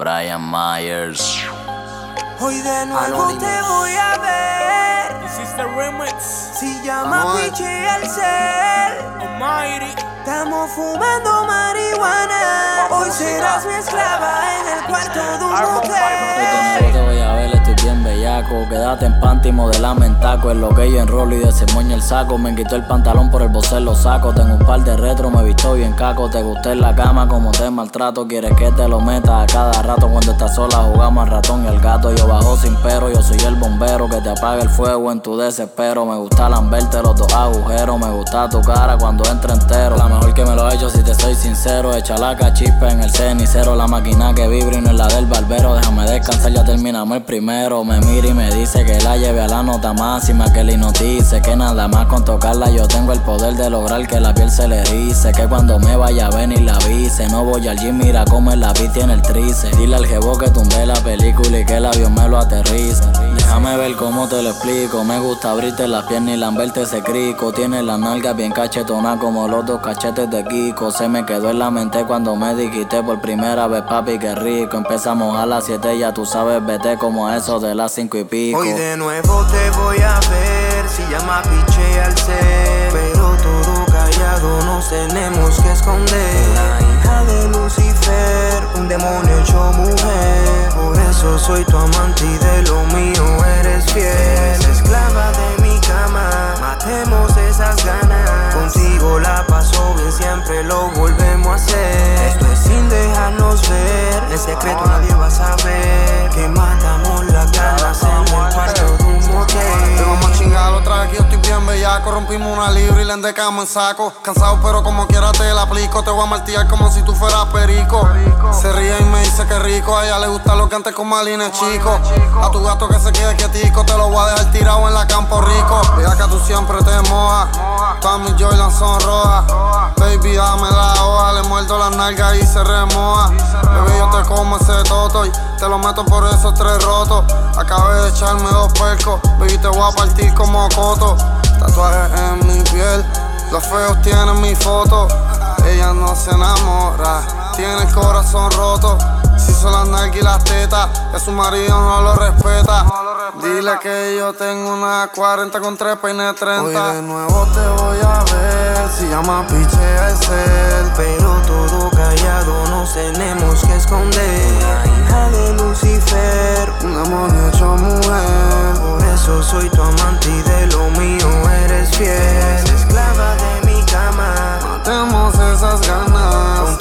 Brian Myers. Hoy de nuevo te voy a ver. Hiciste remix. Si llama Pichi al ser. Almighty. Estamos fumando marihuana. Hoy serás mi esclava en el cuarto de un hotel. Bellaco. Quédate en panty modelame en taco. En lo que yo enrolo y desemoño el saco. Me quitó el pantalón por el bocel lo saco. Tengo un par de retro, me visto bien caco. Te gusté en la cama como te maltrato. Quieres que te lo meta a cada rato. Cuando estás sola jugamos al ratón y al gato. Yo bajo sin pero, yo soy el bombero que te apaga el fuego en tu desespero. Me gusta lamberte los dos agujeros. Me gusta tu cara cuando entra entero. La mejor que me lo he hecho si te soy sincero. Echa la cachispa en el cenicero. La máquina que vibra y no es la del barbero. Déjame descansar, ya terminamos el primero. Me mira y me dice que la lleve a la nota máxima. Que le notice que nada más con tocarla yo tengo el poder de lograr que la piel se le erice. Que cuando me vaya a venir la avise. No voy al mira cómo la vi tiene el trice. Dile al jevo que tumbe la película y que el avión me lo aterrice. Déjame ver cómo te lo explico. Me gusta abrirte las piernas y lamberte ese crico. Tiene la nalga bien cachetona como los dos cachetes de Kiko. Se me quedó en la mente cuando me dijiste por primera vez, papi, qué rico. Empezamos a las 7, ya tú sabes, vete como a eso de las 5 y Hoy de nuevo te voy a ver. Si llama piche al ser. Pero todo callado nos tenemos que esconder. La hija de Lucifer, un demonio hecho mujer. Por eso soy tu amante y de lo mío eres fiel. Esclava de cama, matemos esas ganas. Contigo la paso bien, siempre lo volvemos a hacer. Esto es sin dejarnos ver. En secreto nadie va a saber que matamos las ganas en el cuarto de un Te motel. vamos a chingar otra vez que yo estoy bien bellaco. Rompimos una libra y le endecamos en saco. Cansado, pero como quiera te la aplico. Te voy a martillar como si tú fueras perico. Se ríe y me dice que rico. A ella le gusta lo que antes con Malina es chico. A tu gato que se quede quietico. Te lo voy a dejar tirado en la campo rico. Vea que tú siempre te mojas. Todas mis Jordan son rojas. Baby, dame la hoja. Le muerdo las nalgas y se remoja. Bebé, yo te como ese toto y te lo meto por esos tres rotos. Acabé de echarme dos percos. Baby, te voy a partir como coto. Tatuajes en mi piel. Los feos tienen mi foto. Ella no se enamora. Tiene el corazón roto. Si son las nalgas y las tetas, que su marido no lo respeta. Dile que yo tengo una 40 con tres peines 30. Hoy de nuevo te voy a ver. Si llama piche al ser. Pero todo callado nos tenemos que esconder. La hija de Lucifer, un demonio hecho mujer. Por eso soy tu amante y de lo mío eres fiel. Esclava de mi cama. Matemos esas ganas.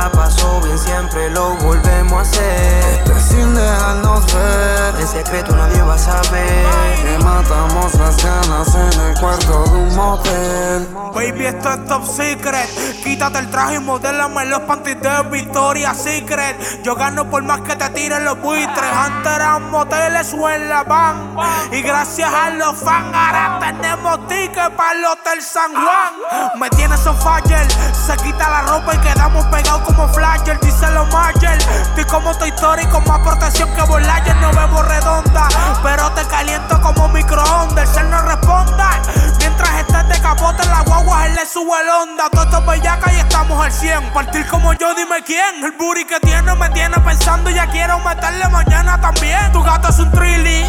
La paso bien, siempre lo volvemos a hacer. Esto es sin dejarnos ver. En secreto nadie va a saber. Que matamos las ganas en el cuarto de un motel. Baby, esto es top secret. Quítate el traje y modélame los panties de Victoria Secret. Yo gano por más que te tiren los buitres. Antes eran moteles o en la van. Y gracias a los fans, ahora tenemos tickets para el Hotel San Juan. Me tienes on fire. Se quita la ropa y quedamos pegados como flasher. Dice los Mayer. Estoy como Toy Story con más protección que Voyager. No bebo redonda, pero te caliento como microondas. El cel no responda. Mientras estés de capote en la guagua, él le sube el onda. Todo esto es bellaca y estamos al 100. Partir como yo, dime quién. El booty que tiene me tiene pensando. Ya quiero meterle mañana también. Tu gato es un trilly.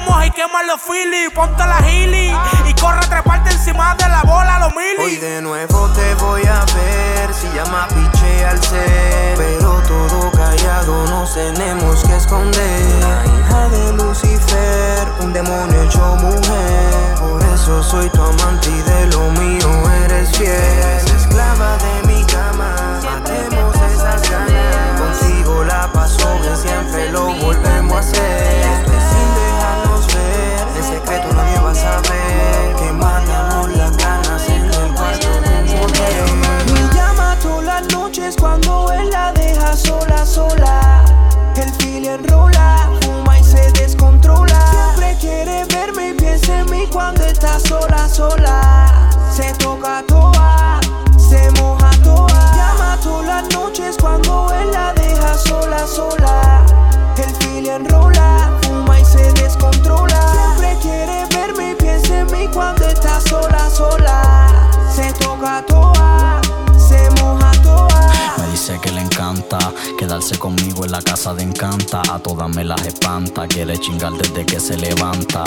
Mojas y quema los phillies. Ponte la gili y corre a treparte encima de la bola, los Hoy mili. de nuevo te voy a ver. Si llama piche al ser. Pero todo callado nos tenemos que esconder. La hija de Lucifer, un demonio hecho mujer. Por eso soy tu amante y de lo mío eres fiel. Esclava de sola. Quedarse conmigo en la casa de encanta, a todas me las espanta. Quiere chingar desde que se levanta.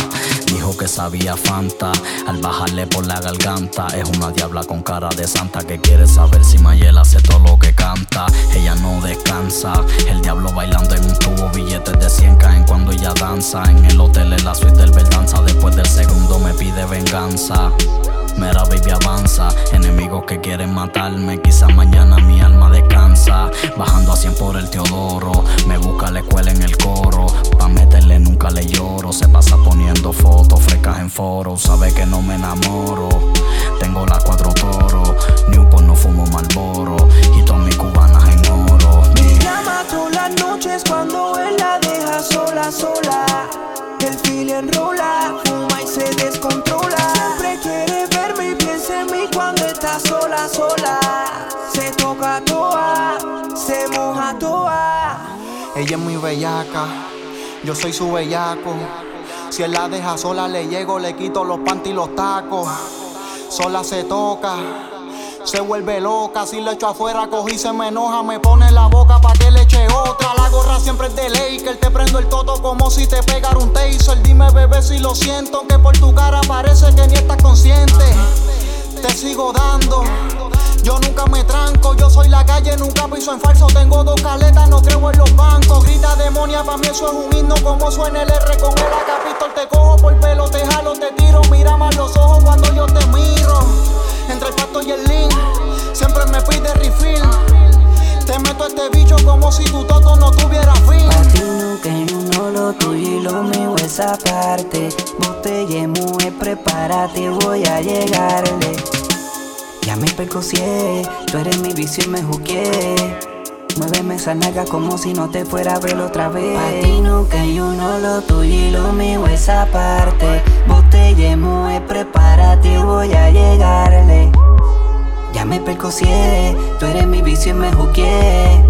Dijo que sabía Fanta, al bajarle por la garganta. Es una diabla con cara de santa que quiere saber si Mayela hace todo lo que canta. Ella no descansa, el diablo bailando en un tubo. Billetes de 100 caen cuando ella danza. En el hotel en la suite del Verdanza. Después del segundo me pide venganza. Mera baby avanza, enemigos que quieren matarme. Quizá mañana mi alma descansa. Bajando a 100 por el Teodoro, me busca la escuela en el coro. Pa' meterle nunca le lloro. Se pasa poniendo fotos frescas en foro. Sabe que no me enamoro. Tengo las cuatro toros, Newport no fumo malboro. Y todas mis cubanas en oro. Me llama todas las noches cuando él la deja sola, sola. Sola. Se toca toa, se moja toa. Ella es muy bellaca, yo soy su bellaco. Si él la deja sola, le llego, le quito los panty y los tacos. Sola se toca, se vuelve loca. Si le echo afuera, cogí se me enoja. Me pone la boca pa' que le eche otra. La gorra siempre es de ley, que él te prendo el toto como si te pegara un taser. Dime, bebé, si lo siento, que por tu cara parece que ni estás consciente. Te sigo dando. Yo nunca me tranco, yo soy la calle, nunca piso en falso. Tengo dos caletas, no creo en los bancos. Grita demonia, pa' mí eso es un himno. Como suena el R con el acapistol. Te cojo por pelo, te jalo, te tiro. Mira más los ojos cuando yo te miro. Entre el pasto y el link, siempre me pide refill. Te meto este bicho como si tu toto no tuviera fin. Pa' nunca hay uno, lo tuyo y lo mío es aparte. Botella mujer, prepárate, voy a llegarle. Ya me percocié, tú eres mi vicio y me juqué. Muéveme esa naga como si no te fuera a ver otra vez. Pa' ti nunca hay uno, lo tuyo y lo mío es aparte. Botella mujer, prepárate, voy a llegarle. Ya me percocié, tú eres mi vicio y me juqué.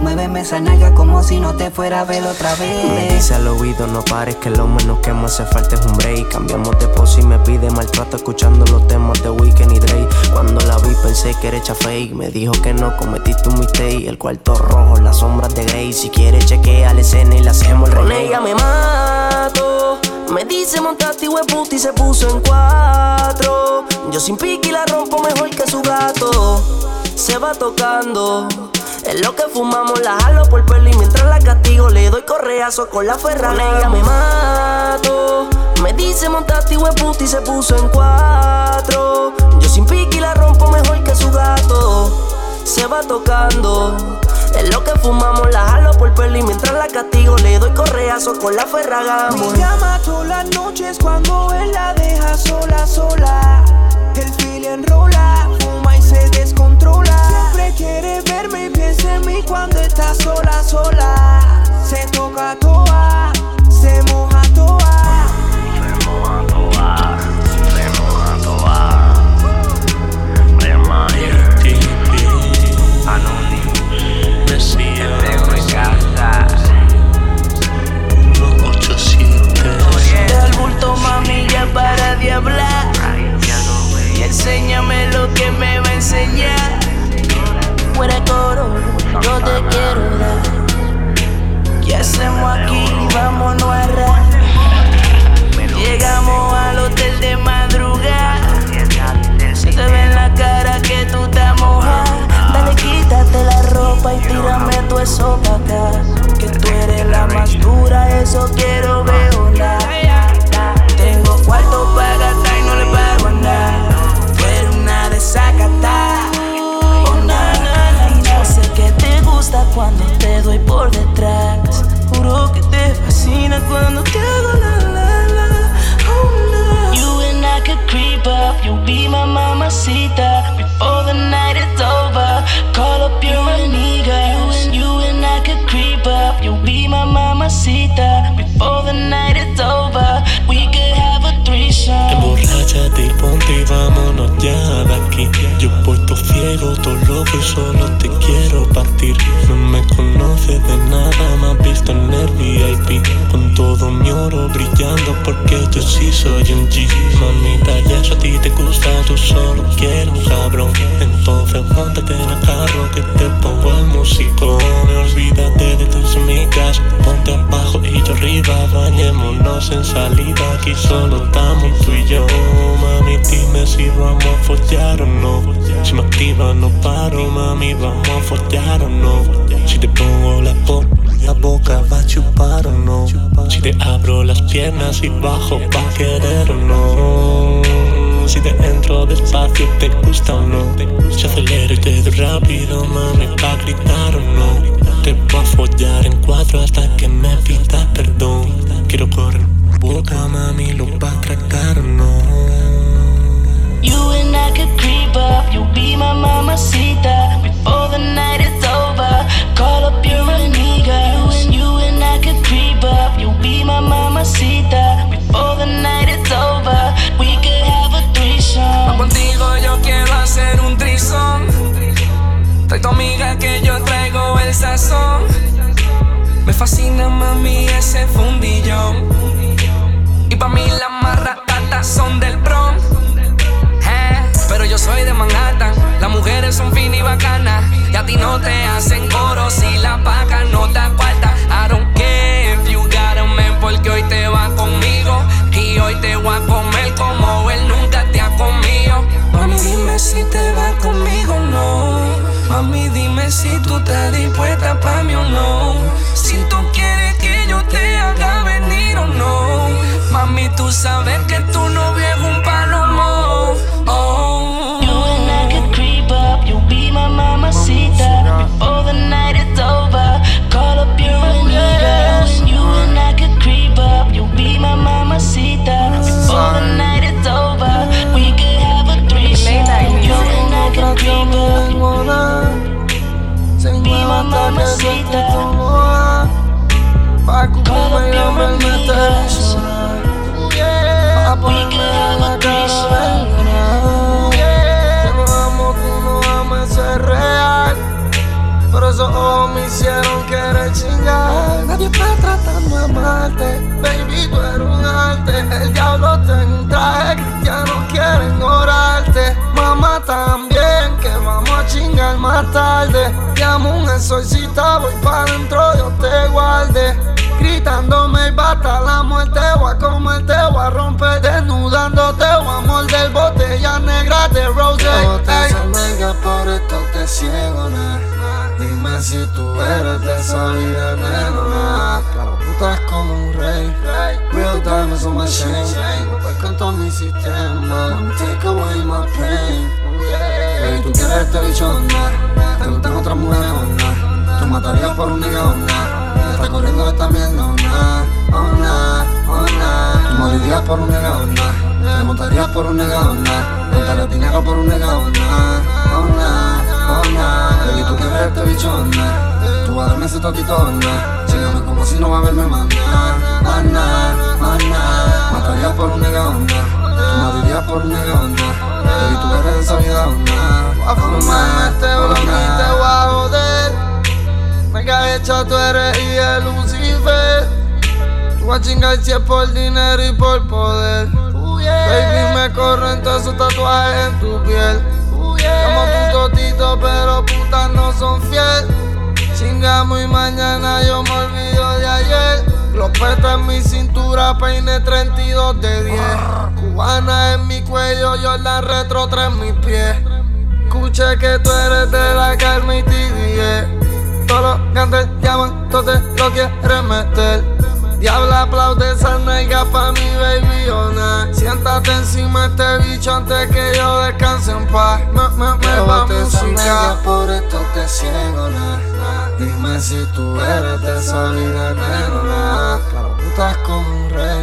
Muéveme esa naga como si no te fuera a ver otra vez. Me dice al oído, no pares que lo menos que me hace falta es un break. Cambiamos de pose y me pide maltrato escuchando los temas de Weekend y Dre. Cuando la vi pensé que era hecha fake. Me dijo que no cometiste un mistake. El cuarto rojo, las sombras de Grey. Si quieres chequea la escena y la hacemos el Con ella me mato. Me dice montaste puta y se puso en cuatro. Yo sin pique la rompo mejor que su gato. Se va tocando. Es lo que fumamos, la jalo por pelo y mientras la castigo le doy correazo con la ferra. Con ella me mato. Me dice montaste puta y se puso en cuatro. Yo sin pique la rompo mejor que su gato. Se va tocando. Es lo que fumamos, la jalo por pelo y mientras la castigo le doy correazo con la ferraga. Me llama todas las noches cuando él la deja sola, sola. El fil enrola, fuma y se descontrola. Siempre quiere verme y piensa en mí cuando está sola, sola. Se toca toa, yo te quiero dar. ¿Qué hacemos aquí? Vámonos a rap. Llegamos al hotel de madrugada. Se te ve en la cara que tú estás mojada. Dale, quítate la ropa y tírame todo eso pa' acá. Que tú eres la más dura, eso quiero ver te doy por detrás. Juro que te fascina cuando te hago la la la. Oh, no. You and I could creep up. You'll be my mamacita before the night is over. Call up your amiga. You and you and I could creep up. You'll be my mamacita before the night is over. We could have a threesome. Emborráchate y ponte y vámonos ya de aquí. Yo puesto ciego, todo loco y solo te quiero partir. No me de nada, has visto en el VIP. Con todo mi oro brillando porque yo sí soy un G. Mamita, y eso a ti te gusta, tú solo quieres un cabrón. Entonces montate en el carro que te pongo el músico. Olvídate de tus amigas, ponte abajo y yo arriba Bañémonos en salida, aquí solo estamos tú y yo. Mami, dime si vamos a follar o no. Si me activa no paro, mami, vamos a follar o no. Si te pongo la la boca va a chupar o no. Si te abro las piernas y bajo va a querer o no. Si te entro despacio, te gusta o no. Si acelero y te doy rápido, mami, va a gritar o no. Te voy a follar en cuatro hasta que me pidas perdón. Quiero correr que yo traigo el sazón. Me fascina mami ese fundillón. Y pa' mí las marratatas son del Bronx. Eh, Pero yo soy de Manhattan, las mujeres son finas y bacanas. Y a ti no te hacen coro si la paga no te cuarta. I don't care if you got porque hoy te va conmigo. Y hoy te voy a comer como él nunca te ha comido. Mami, dime si te vas conmigo. Mami, dime si tú estás dispuesta pa' mí o no. Si tú quieres que yo te haga venir o no. Mami, tú sabes que tu novio mamacita. Call up your amiga. We could have a threesome. Yo no amo, tú no amas, es real. Pero esos ojos me hicieron querer chingar. Nadie está tratando de amarte, baby, tú eres un arte. El diablo te un traje, más tarde. Llamo un exorcista, voy para adentro, Dios te guarde. Gritándome y bata la muerte, voy a comerte, voy a romper, desnudándote, voy a morder botellas negras de rose. Ey. por esto te ciego. Dime si tú eres de esa vida, nena. Estás como un rey. Real diamonds on my chain. Voy con todo mi sistema. Take away my pain. Baby, tú quieres este bicho. Te gustan otras mujeres o nah. Tú matarías por un nigga o nah. Te está corriendo esta mierda o nah. Oh nah, oh nah. Tú morirías por un nigga o nah. Te montarías por un nigga o nah. Contarías dinero por un nigga o nah. Oh nah, oh nah. Baby, tú quieres este bicho. Tú vas a darme ese toquito o nah. Sígueme como si no va a verme nah, más nah. Matarías por un nigga o nah. Tú morirías por un nigga o Baby, tú eres esa vida o nah. A fumarme este blon y te voy a joder. Mega hecha tú eres y el Lucifer. Tú vas a chingar si es por dinero y por poder. Baby, me corren todos esos tatuajes en tu piel. Llamo tu totito, pero putas no son fiel. Chingamos y mañana yo me olvido de ayer. Los petos en mi cintura, peine 32 de 10. Cubana en mi cuello, yo la retro 3 en mis pies. Escuché que tú eres de la calma y TDE. Todos los cantes llaman, tú te lo quieres meter. Diabla aplaude esa nalga pa' mi baby ona. Siéntate encima de este bicho antes que yo descanse en paz. Me, me, me va música. por esto te ciego. Dime si tú eres de esa vida, nena. Claro, tú estás como un rey.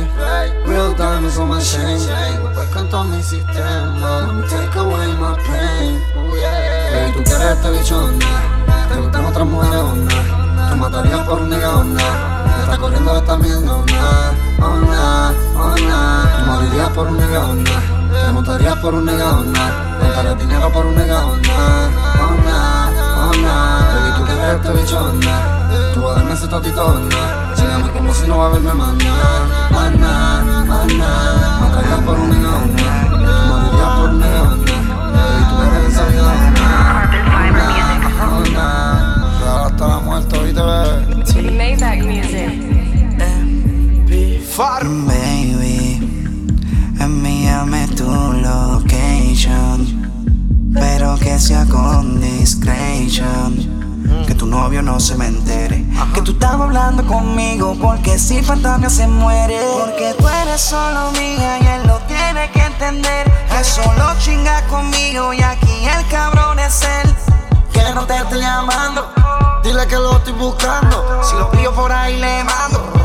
Real diamonds on my chain. Con todo mi sistema. Take away my pain. Baby, tú quieres este bicho, na. Te gustan otras mujeres, o nah. Tú matarías por un nigga, o nah. Te está corriendo esta mierda, oh nah, oh nah, oh nah. Tú morirías por un nigga, oh nah. Te montarías por un nigga, oh nah. Contarías dinero por un nigga, oh nah, oh oh nah. Baby, tú quieres este bicho, oh nah. Tú vas a darme ese totito, oh. Sígueme como si no va a verme mañana, mañana, mañana. Caigas por un neona, tú morirías por neona. Y tú eres esa vida Real hasta la muerte, oíste, bebé. Maybach Music. Baby, envíame tu location. Pero que sea con discretion. Que tu novio no se me entere. Que tú estás hablando conmigo. Porque si fantasma se muere. Porque tú eres solo mía y él lo tiene que entender. Que solo chinga conmigo y aquí el cabrón es él. Que no te estoy llamando. Dile que lo estoy buscando. Si lo pillo por ahí le mando.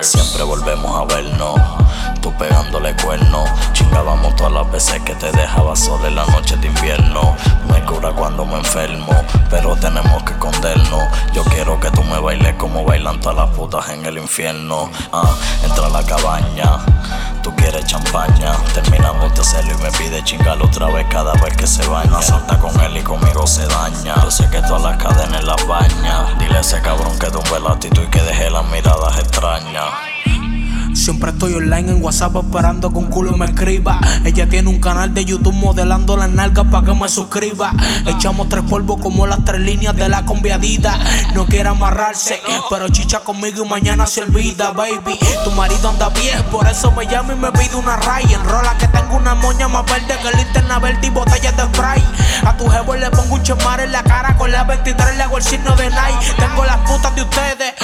Siempre volvemos a vernos. Tú pegándole cuerno, chingábamos todas las veces que te dejaba sola en la noche de invierno. Me cura cuando me enfermo, pero tenemos que escondernos. Yo quiero que tú me bailes como bailan todas las putas en el infierno. Ah, entra a la cabaña, tú quieres champaña. Terminamos de hacerlo y me pide chingar otra vez cada vez que se baña. Salta con él y conmigo se daña. Yo sé que todas las cadenas las baña. Dile a ese cabrón que tumbe la actitud y que deje las miradas extrañas. Siempre estoy online en WhatsApp esperando que un culo me escriba. Ella tiene un canal de YouTube modelando las nalgas para que me suscriba. Echamos tres polvos como las tres líneas de la conviadita. No quiere amarrarse, pero chicha conmigo y mañana se olvida, baby. Tu marido anda bien, por eso me llama y me pide una ray. Enrola que tengo una moña más verde que linterna verde y botellas de spray. A tu jevo le pongo un chemar en la cara con la 23 le hago el signo de Nike. Tengo las putas de ustedes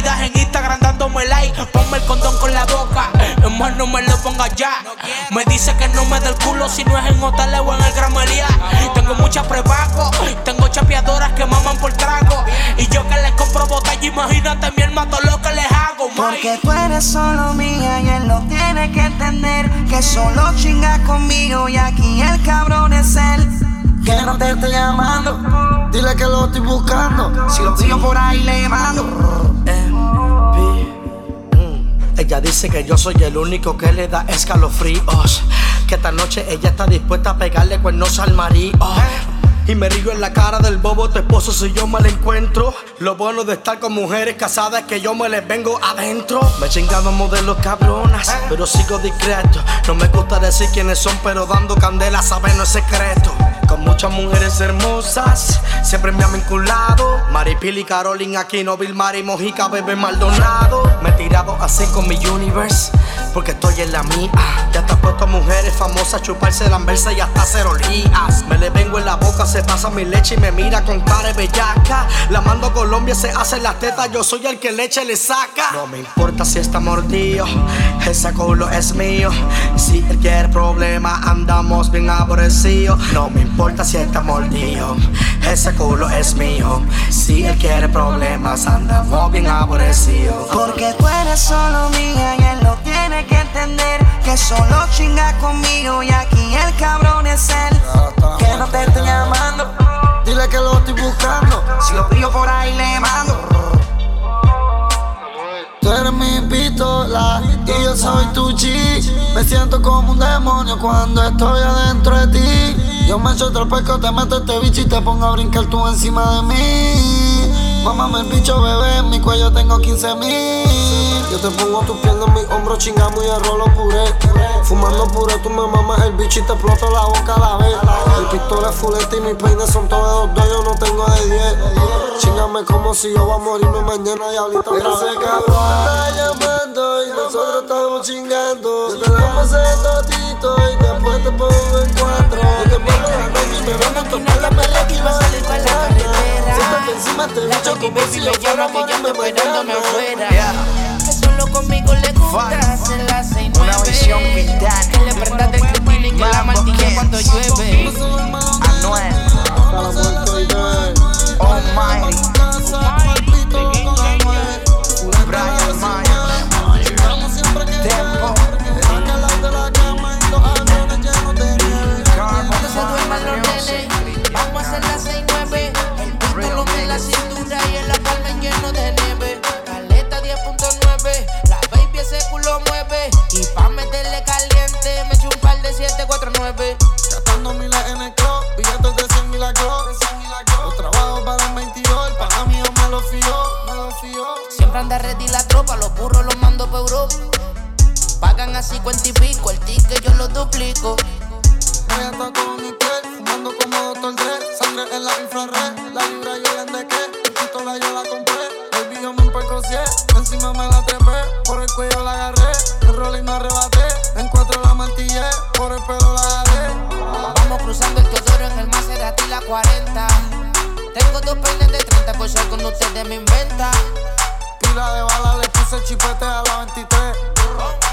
metidas en Instagram dándome like. Ponme el condón con la boca, más no me lo ponga ya. Me dice que no me dé el culo si no es en hoteles o en el Gran Meliá. Tengo muchas prepago, tengo chapeadoras que maman por trago. Y yo que les compro botella, imagínate mi hermano lo que les hago, mike. Porque tú eres solo mía y él lo tiene que entender. Que solo chinga conmigo y aquí el cabrón es él. Que no te estoy llamando. Dile que lo estoy buscando. Si lo pillo por ahí le mando. Ella dice que yo soy el único que le da escalofríos. Que esta noche ella está dispuesta a pegarle cuernos al marido. Y me río en la cara del bobo tu esposo si yo me la encuentro. Lo bueno de estar con mujeres casadas es que yo me les vengo adentro. Me he chingado modelos cabronas, pero sigo discreto. No me gusta decir quiénes son, pero dando candela saben no es secreto. Con muchas mujeres hermosas, siempre me han vinculado. Maripil y Carolina Aquino, Vilmar y Mojica, Bebé Maldonado. Me he tirado así con mi universe, porque estoy en la mía. Ya te puesto a mujeres famosas, chuparse la anversa y hasta cero lías. Me le vengo en la boca, se pasa mi leche y me mira con cara bellaca. La mando a Colombia, se hace las tetas, yo soy el que leche le saca. No me importa si está mordido, ese culo es mío. Si él quiere problema, andamos bien aborrecidos. No me importa si está mordido, ese culo es mío. Si él quiere problemas, andamos bien aborrecidos. Porque tú eres solo mía y él lo tiene que entender. Que solo chinga conmigo y aquí el cabrón es él. Que no te estoy llamando. Dile que lo estoy buscando. Si lo pillo por ahí le mando. Tú eres mi pistola y yo soy tu chi. Me siento como un demonio cuando estoy adentro de ti. Yo me echo otro pesco, te meto este bicho y te pongo a brincar tú encima de mí. Mámame el bicho, bebé, en mi cuello tengo 15 mil. Yo te pongo tus piernas en mi hombro, chingamos y el rolo puré. Fumando puré, tú me mamas el bicho y te exploto la boca a la vez. El pistola es fulete y mis peines son todos de dos, yo no tengo de 10. Chingame como si yo voy a morirme mañana y ahorita otra vez. está llamando y nosotros estamos chingando. Yo te damos ese totito y después te pongo en cuatro. Yo te pongo la noche y me a tomar la pelea y va a salir para la carretera. Encima te bicho como si yo fuera a morirme mañana. Que solo conmigo le gusta hacer las seis nueve. Una visión pintada. Que le prendas del cristal y que la cuando llueve. Anuel. Almighty, en las 69. El título en la cintura y en la palma lleno de nieve. Caleta 10.9, la baby ese culo mueve. Y pa' meterle caliente, me echo un par de 749. Gastando miles en el club, billetes de 100 mil Los trabajos para el 22, el pana mío me lo fío, me lo fío. Siempre anda ready la tropa, los burros los mando pa' Europa. Pagan a 50 y pico, el ticket yo lo duplico. Voy a con mi como Doctor Dre. Sangre en la infrared, la libra yo la endequé. Mi pistola yo la compré, el video me percocié. Encima me la trepé, por el cuello la agarré. El rolling me arrebaté, en cuatro la martillé, por el pelo la agarré. Vamos cruzando el Teodoro en el Maserati la 40. Tengo dos peines de 30 por si alguno de ustedes me inventa. Pila de bala, le puse chipete a la 23.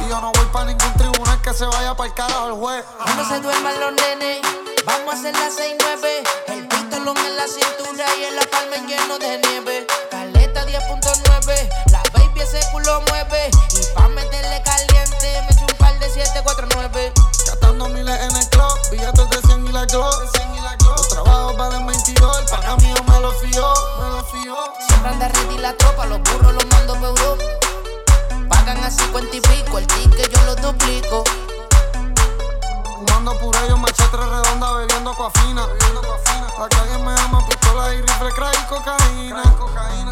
Y yo no voy pa' ningún tribunal que se vaya para el carajo el juez. No se duerman los nenes, vamos a hacer las 6-9. El pistolón en la cintura y en la palma lleno de nieve. Caleta 10.9, la baby ese culo mueve. Y pa' meterle caliente, me echo un par de 749. Gastando miles en el club, billetes de 100 y la glow. Los trabajos valen 22, el pana mío me lo fió, me lo. Siempre anda ready la tropa, los burros los mando pa' Europa. Pagan a 50 y pico, el ticket yo lo duplico. Fumando por ellos, machete redonda, bebiendo coafina. La calle me ama, pistola y rifle, crack y cocaína.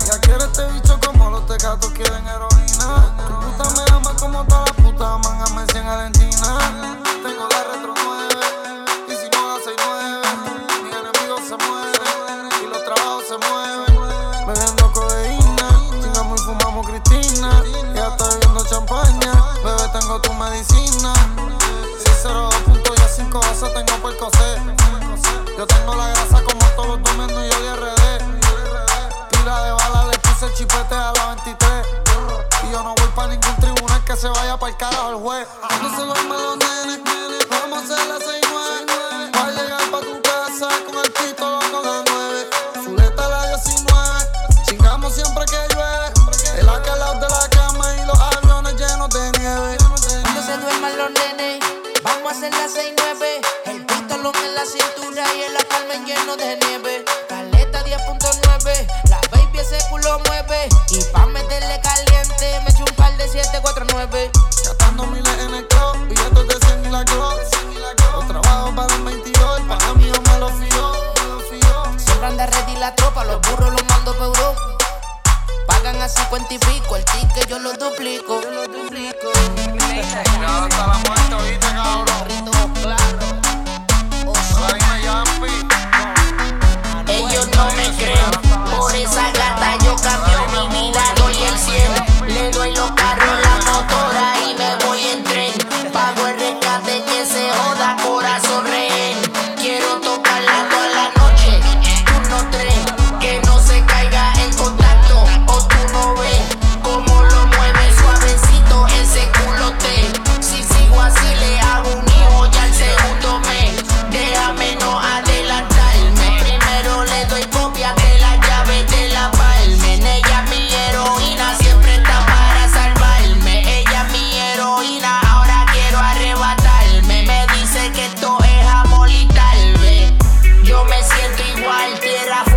Ya quiere este bicho como los tecatos quieren heroína. Tu puta me ama como todas las putas aman a Messi en Argentina. Tengo la retro 9, tu medicina. 602 puntos y a 5 veces tengo por coser. Yo tengo la grasa como todos los domingos y yo le RD. Pila de bala, le puse chipete a la 23. Y yo no voy pa' ningún tribunal que se vaya para el carajo el juez. No se los nenes, vamos a hacer las 6 El pistolón en la cintura y en la palma lleno de nieve. Caleta 10.9, la baby ese culo mueve. Y pa' meterle caliente, me echo un par de 749. Gastando miles en el club, billetes de 100 y la glow. Los trabajos valen 22, el pana mío me lo fió, me lo fió. Siempre anda ready la tropa, los burros los mando pa' Europa. Pagan a 50 y pico, el ticket yo. Yo lo duplico. prefiera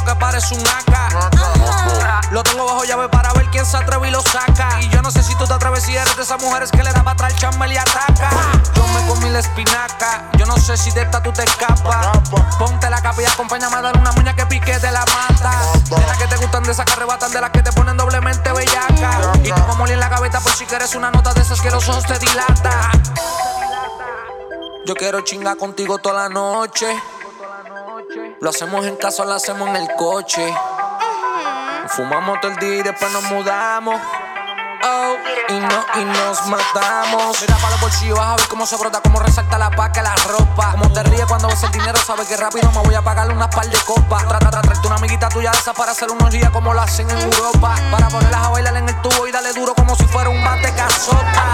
bicho que parece un AK. Lo tengo bajo llave para ver quién se atreve y lo saca. Y yo no sé si tú te atreves si eres de esas mujeres que le da para atrás el chambel y ataca. Yo me comí la espinaca. Yo no sé si de esta tú te escapas. Ponte la capa y acompáñame a dar una muña que pique de la mata. De las que te gustan, de esas que arrebatan, de las que te ponen doblemente bellaca. Y tú como en la gaveta por si quieres una nota de esas que los ojos te dilatan. Yo quiero chingar contigo toda la noche. Lo hacemos en casa, lo hacemos en el coche. Fumamos todo el día y después nos mudamos. Oh, y, no, y nos matamos. Mira para los bolsillos, vas a ver cómo se brota, cómo resalta la paca, la ropa. Cómo te ríes cuando ves el dinero, sabes que rápido me voy a pagarle unas par de copas. Trata, trata, trata una amiguita tuya de esa para hacer unos días como lo hacen en Europa. Para ponerlas a bailar en el tubo y darle duro como si fuera un bate casota.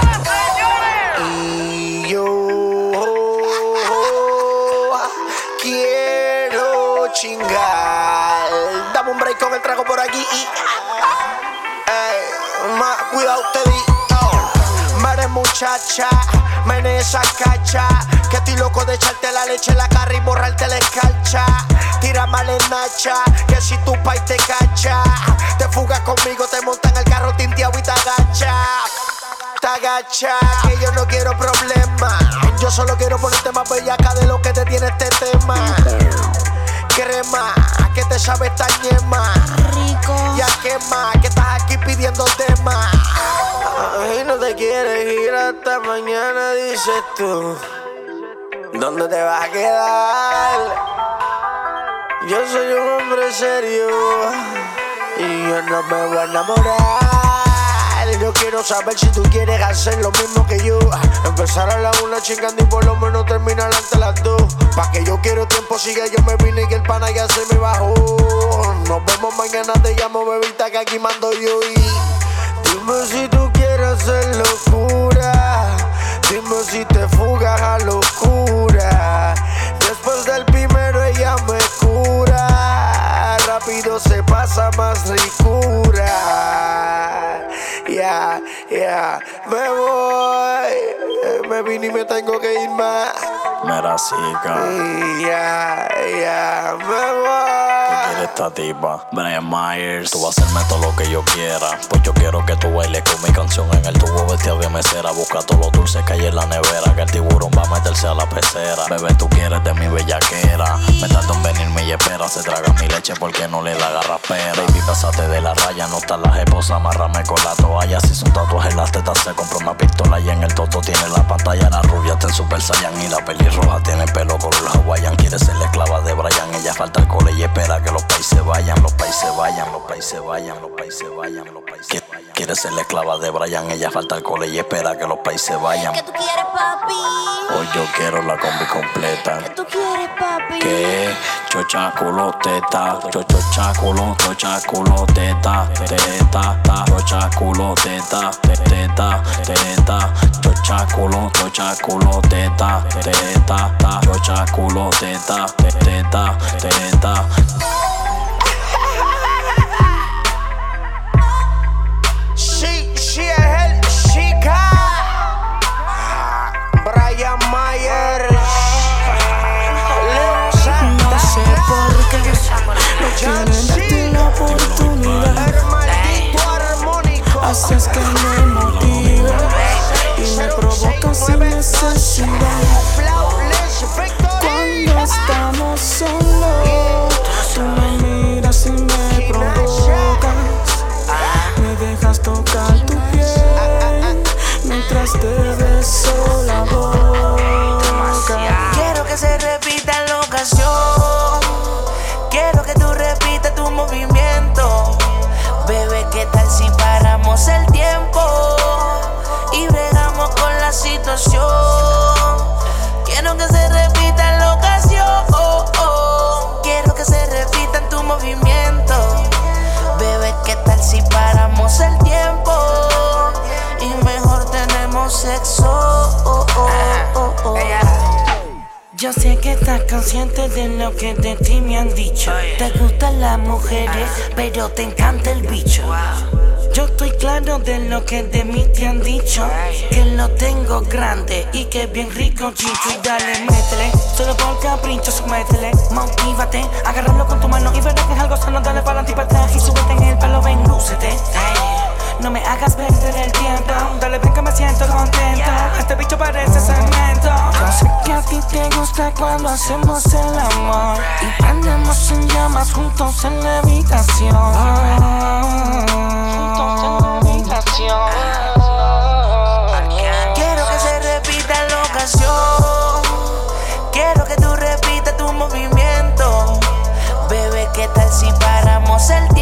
Y yo quiero Dame un break con el trago por aquí y. Ey, más cuidado te digo. Mare muchacha, mene esa cacha. Que estoy loco de echarte la leche en la cara y borrarte la escarcha. Tira mal en nacha, que si tu pai te cacha. Te fugas conmigo, te montan el carro tinteado y te agacha. Te agacha, que yo no quiero problemas. Yo solo quiero ponerte más bellaca de lo que te tiene este tema. Crema, que te sabe esta ñema. Rico. Ya quema, que estás aquí pidiendo tema. Ay, no te quieres ir hasta mañana, dices tú. ¿Dónde te vas a quedar? Yo soy un hombre serio y yo no me voy a enamorar. Quiero saber si tú quieres hacer lo mismo que yo. Empezar a la una chingando y por lo menos terminar ante las dos. Pa' que yo quiero tiempo, siga yo me vine y el pana ya se me bajó. Nos vemos mañana, te llamo bebita que aquí mando yo y. Dime si tú quieres hacer locura. Y me tengo que ir más. Mira, chica. Ya, ya, me voy. Quiere esta tipa? Brian Myers. Tú vas a hacerme todo lo que yo quiera. Pues yo quiero que tú bailes con mi canción en el tubo vestido de mesera. Busca todos los dulces que hay en la nevera. Que el tiburón va a meterse a la pecera. Bebé, tú quieres de mi bellaquera. Me tardo en venirme y espera. Se traga mi leche porque no le da garrapera. Baby, pásate de la raya. No están las esposas. Amárrame con la toalla. Si son tatuajes las tetas, se compra una pistola. Y en el toto tiene la pantalla. La rubia está en Super Saiyan. Y la pelirroja tiene el pelo color hawaiian. Quiere ser la esclava de Brian. Ella falta el cole y espera que los países vayan. Los países vayan. Los países vayan. Los países vayan. Los países vayan. Quiere ser la esclava de Brian. Ella falta el cole y espera que los países vayan. ¿Qué tú quieres, papi? Hoy yo quiero la combi completa. ¿Qué tú quieres, papi? Que chocha culo teta, cho chocha culo, chocha culo teta, teta, ta, chocha culo teta, te- teta, teta, chocha culo, chocha culo teta, teta, ta, chocha culo teta, te- teta, teta. No quieren darte la oportunidad. Haces que me motive y me provocas sin necesidad. Cuando estamos solos, tú me miras y me provocas. Me dejas tocar tu piel mientras te beso la boca. De lo que de ti me han dicho. Te gustan las mujeres, pero te encanta el bicho. Yo estoy claro de lo que de mí te han dicho. Que lo tengo grande y que bien rico chicho. Y dale, métele, solo por capricho, métele. Motívate, agárralo con tu mano y verás que es algo sano. Dale para adelante y súbete en el palo, ven, lúcete. No me hagas perder el tiempo. Dale, ven que me siento contento. Este bicho parece cemento. Yo sé que a ti te gusta cuando hacemos el amor. Y prendemos en llamas juntos en la habitación. Juntos en la habitación. Quiero que se repita la ocasión. Quiero que tú repitas tu movimiento. Bebé, ¿qué tal si paramos el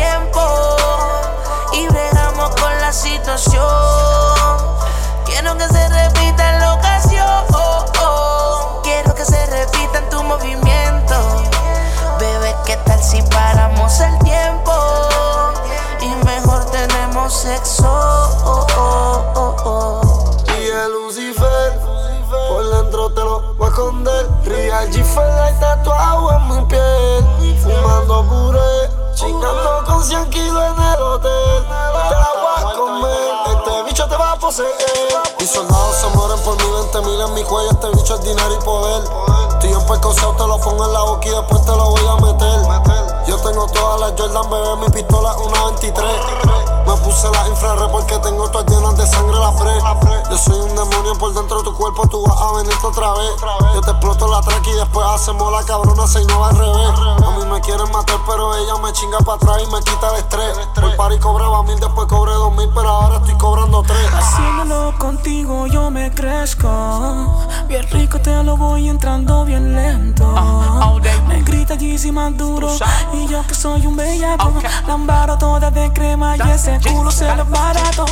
situación. Bebé, mi pistola una 23. Me puse la infrarred porque tengo todas llenas de sangre la fre. Yo soy un demonio por dentro de tu cuerpo, tú vas a venirte otra vez. Yo te exploto la track y después hacemos la cabrona se no al revés. A mí me quieren matar, pero ella me chinga para atrás y me quita el estrés. Por par y cobraba mil, después cobré dos mil, pero ahora estoy cobrando tres. Haciéndolo contigo yo me crezco. Bien rico te lo voy entrando bien lento. Me grita Yeezy más duro. Y yo que soy un bellaco. Lambaro toda de crema y ese culo se lo barato.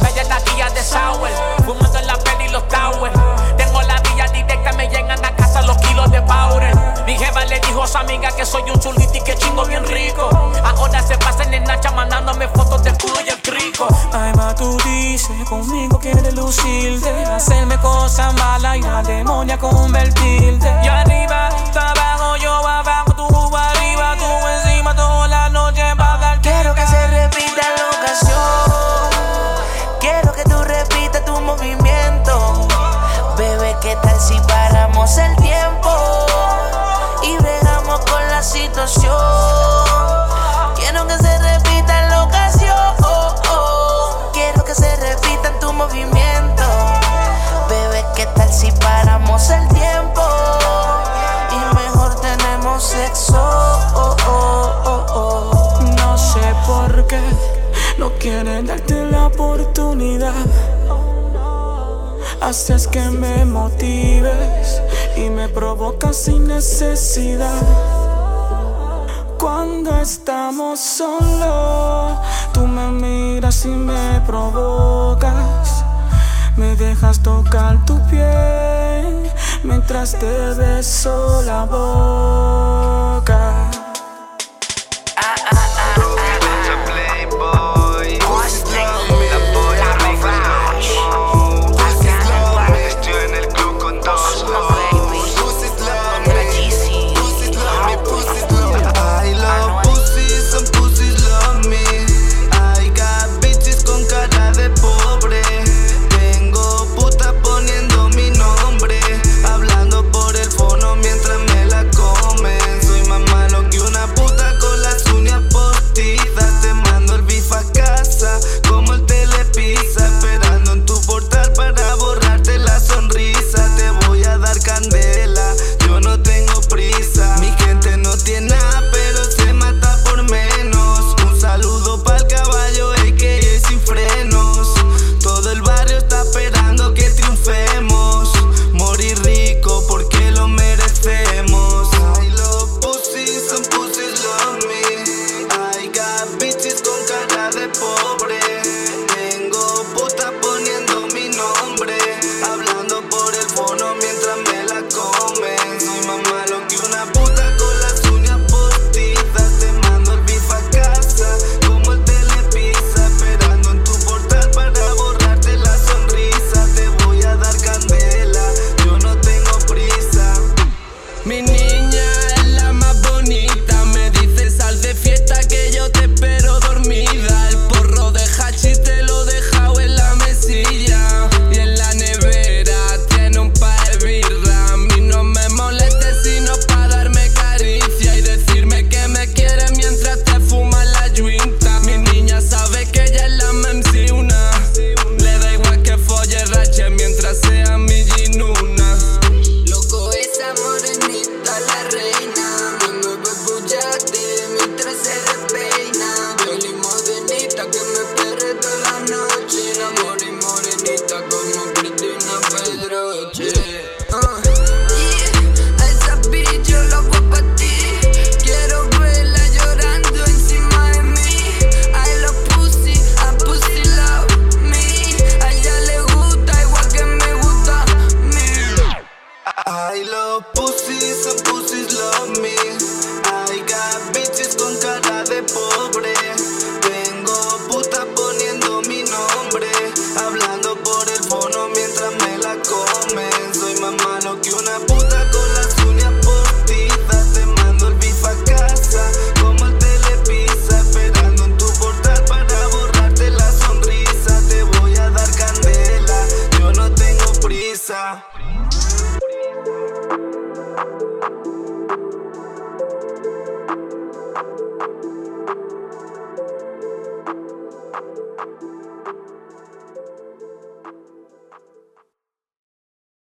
Bella taquilla de sour, fumando en la peli los towers. Tengo la vía directa, me llegan a casa los kilos de powder. Mi jefa le dijo a su amiga que soy un chulito y que chingo bien rico. Ahora se pasan en Nacha mandándome fotos de culo y el crico. Ay, ma, tú dices conmigo quieres lucirte. Hacerme cosas malas y la demonia convertirte. Yo arriba, tú abajo, yo abajo, tú arriba, tú encima toda la noche para dar. Quiero que se repita la ocasión. Quiero que tú repitas tu movimiento. Bebé, ¿qué tal si paramos el tiempo? Quiero que se repita la ocasión. Quiero que se repita en tu movimiento. Bebé, ¿qué tal si paramos el tiempo? Y mejor tenemos sexo. No sé por qué no quieren darte la oportunidad. Haces que me motives y me provocas sin necesidad. Cuando estamos solos, tú me miras y me provocas. Me dejas tocar tu piel mientras te beso la boca.